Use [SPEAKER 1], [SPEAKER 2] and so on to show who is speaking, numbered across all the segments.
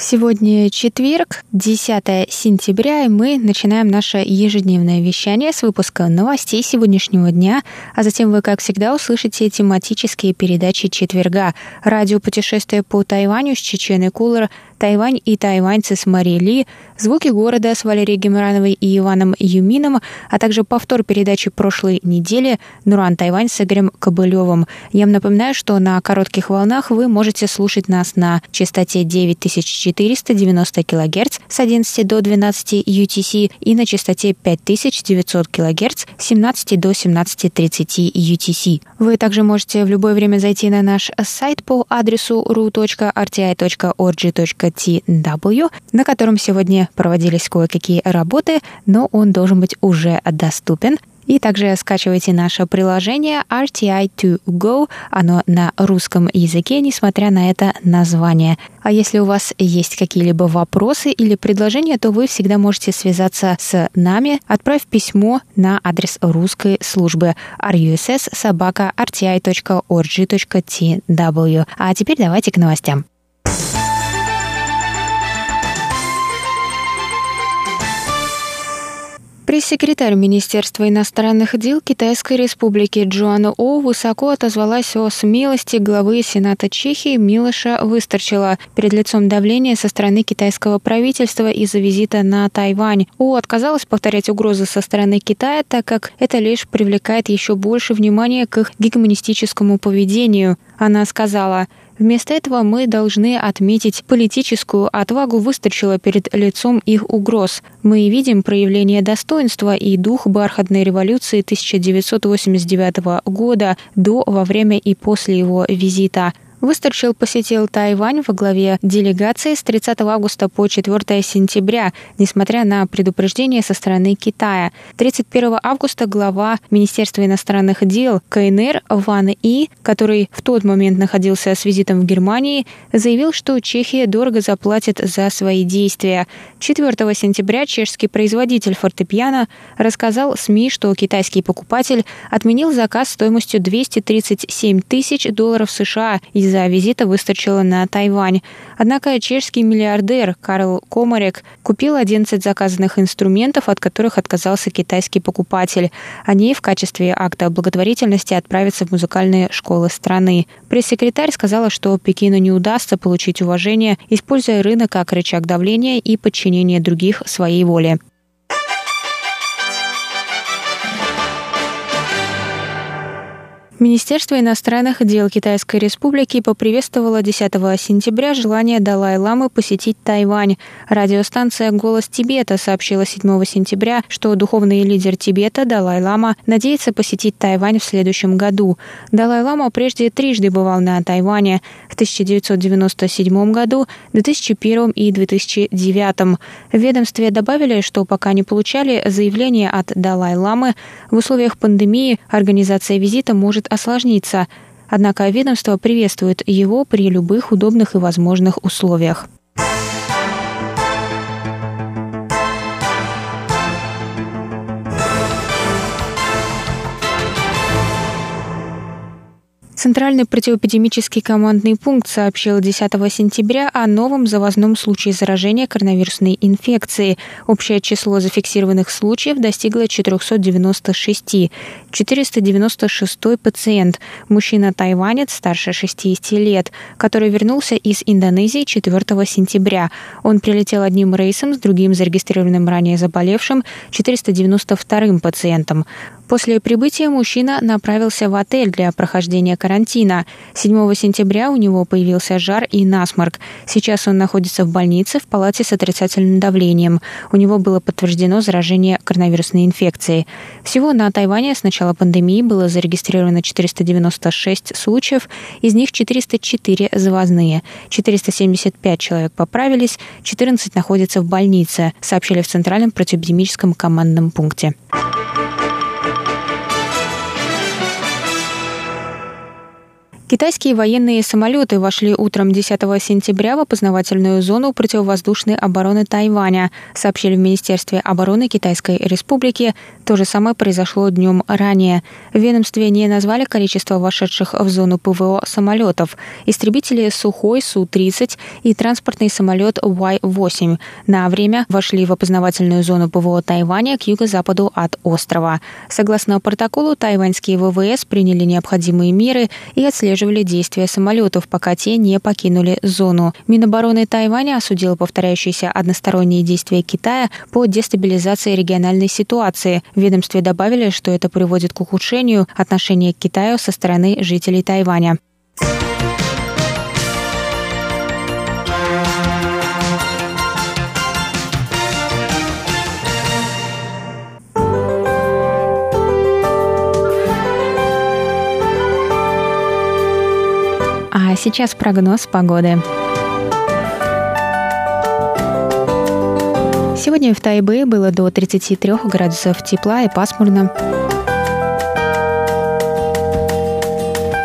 [SPEAKER 1] Сегодня четверг, 10 сентября, и мы начинаем наше ежедневное вещание с выпуска новостей сегодняшнего дня, а затем вы, как всегда, услышите тематические передачи четверга. Радио «Путешествие по Тайваню» с Чеченой Кулер – Тайвань и тайваньцы с Марией Ли, звуки города с Валерией Геморановой и Иваном Юмином, а также повтор передачи прошлой недели Нуран Тайвань с Игорем Кобылевым. Я вам напоминаю, что на коротких волнах вы можете слушать нас на частоте 9490 кГц с 11 до 12 UTC и на частоте 5900 кГц с 17 до 17.30 UTC. Вы также можете в любое время зайти на наш сайт по адресу ru.rti.org.tw TW, на котором сегодня проводились кое-какие работы, но он должен быть уже доступен. И также скачивайте наше приложение RTI2Go. Оно на русском языке, несмотря на это название. А если у вас есть какие-либо вопросы или предложения, то вы всегда можете связаться с нами, отправив письмо на адрес русской службы russ собака rti.org.tw. А теперь давайте к новостям. Пресс-секретарь Министерства иностранных дел Китайской Республики Джоанна О высоко отозвалась о смелости главы Сената Чехии Милоша Выстарчила перед лицом давления со стороны китайского правительства из-за визита на Тайвань. О отказалась повторять угрозы со стороны Китая, так как это лишь привлекает еще больше внимания к их гегемонистическому поведению. Она сказала, Вместо этого мы должны отметить политическую отвагу выстачила перед лицом их угроз. Мы видим проявление достоинства и дух бархатной революции 1989 года до, во время и после его визита. Выстарчил посетил Тайвань во главе делегации с 30 августа по 4 сентября, несмотря на предупреждение со стороны Китая. 31 августа глава Министерства иностранных дел КНР Ван И, который в тот момент находился с визитом в Германии, заявил, что Чехия дорого заплатит за свои действия. 4 сентября чешский производитель фортепиано рассказал СМИ, что китайский покупатель отменил заказ стоимостью 237 тысяч долларов США из из-за визита выстачила на Тайвань. Однако чешский миллиардер Карл Комарек купил 11 заказанных инструментов, от которых отказался китайский покупатель. Они в качестве акта благотворительности отправятся в музыкальные школы страны. Пресс-секретарь сказала, что Пекину не удастся получить уважение, используя рынок как рычаг давления и подчинения других своей воле. Министерство иностранных дел Китайской Республики поприветствовало 10 сентября желание Далай-ламы посетить Тайвань. Радиостанция «Голос Тибета» сообщила 7 сентября, что духовный лидер Тибета Далай-лама надеется посетить Тайвань в следующем году. Далай-лама прежде трижды бывал на Тайване в 1997 году, 2001 и 2009. В ведомстве добавили, что пока не получали заявление от Далай-ламы, в условиях пандемии организация визита может осложниться, однако ведомство приветствует его при любых удобных и возможных условиях. Центральный противоэпидемический командный пункт сообщил 10 сентября о новом завозном случае заражения коронавирусной инфекцией. Общее число зафиксированных случаев достигло 496. 496 пациент, мужчина-тайванец старше 60 лет, который вернулся из Индонезии 4 сентября. Он прилетел одним рейсом с другим зарегистрированным ранее заболевшим 492 пациентом. После прибытия мужчина направился в отель для прохождения карантина карантина. 7 сентября у него появился жар и насморк. Сейчас он находится в больнице в палате с отрицательным давлением. У него было подтверждено заражение коронавирусной инфекцией. Всего на Тайване с начала пандемии было зарегистрировано 496 случаев, из них 404 завозные. 475 человек поправились, 14 находятся в больнице, сообщили в Центральном противоэпидемическом командном пункте. Китайские военные самолеты вошли утром 10 сентября в опознавательную зону противовоздушной обороны Тайваня, сообщили в Министерстве обороны Китайской Республики. То же самое произошло днем ранее. В ведомстве не назвали количество вошедших в зону ПВО самолетов. Истребители Сухой Су-30 и транспортный самолет Y-8 на время вошли в опознавательную зону ПВО Тайваня к юго-западу от острова. Согласно протоколу, тайваньские ВВС приняли необходимые меры и отслеживали отслеживали действия самолетов, пока те не покинули зону. Минобороны Тайваня осудила повторяющиеся односторонние действия Китая по дестабилизации региональной ситуации. В ведомстве добавили, что это приводит к ухудшению отношения к Китаю со стороны жителей Тайваня. Сейчас прогноз погоды. Сегодня в Тайбе было до 33 градусов тепла и пасмурно.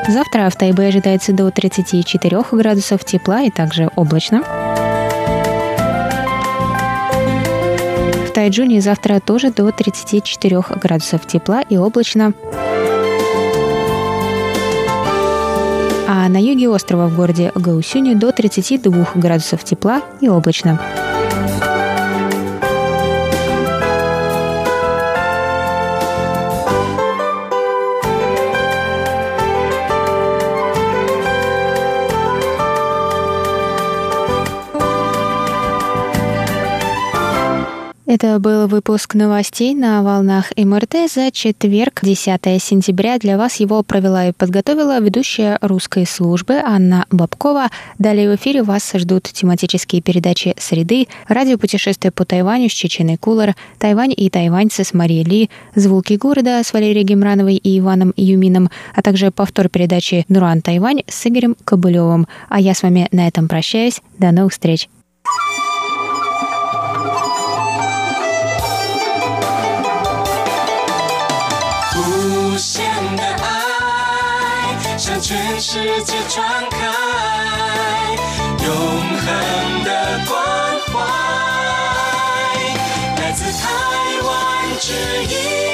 [SPEAKER 1] Завтра в Тайбе ожидается до 34 градусов тепла и также облачно. В Тайджуне завтра тоже до 34 градусов тепла и облачно. А на юге острова в городе Гаусюни до 32 градусов тепла и облачно. Это был выпуск новостей на волнах МРТ за четверг, 10 сентября. Для вас его провела и подготовила ведущая русской службы Анна Бабкова. Далее в эфире вас ждут тематические передачи «Среды», радиопутешествие по Тайваню с Чеченой Кулар, «Тайвань и тайваньцы» с Марией Ли, «Звуки города» с Валерией Гемрановой и Иваном Юмином, а также повтор передачи «Нуран Тайвань» с Игорем Кобылевым. А я с вами на этом прощаюсь. До новых встреч! 无限的爱向全世界传开，永恒的关怀，来自台湾之音。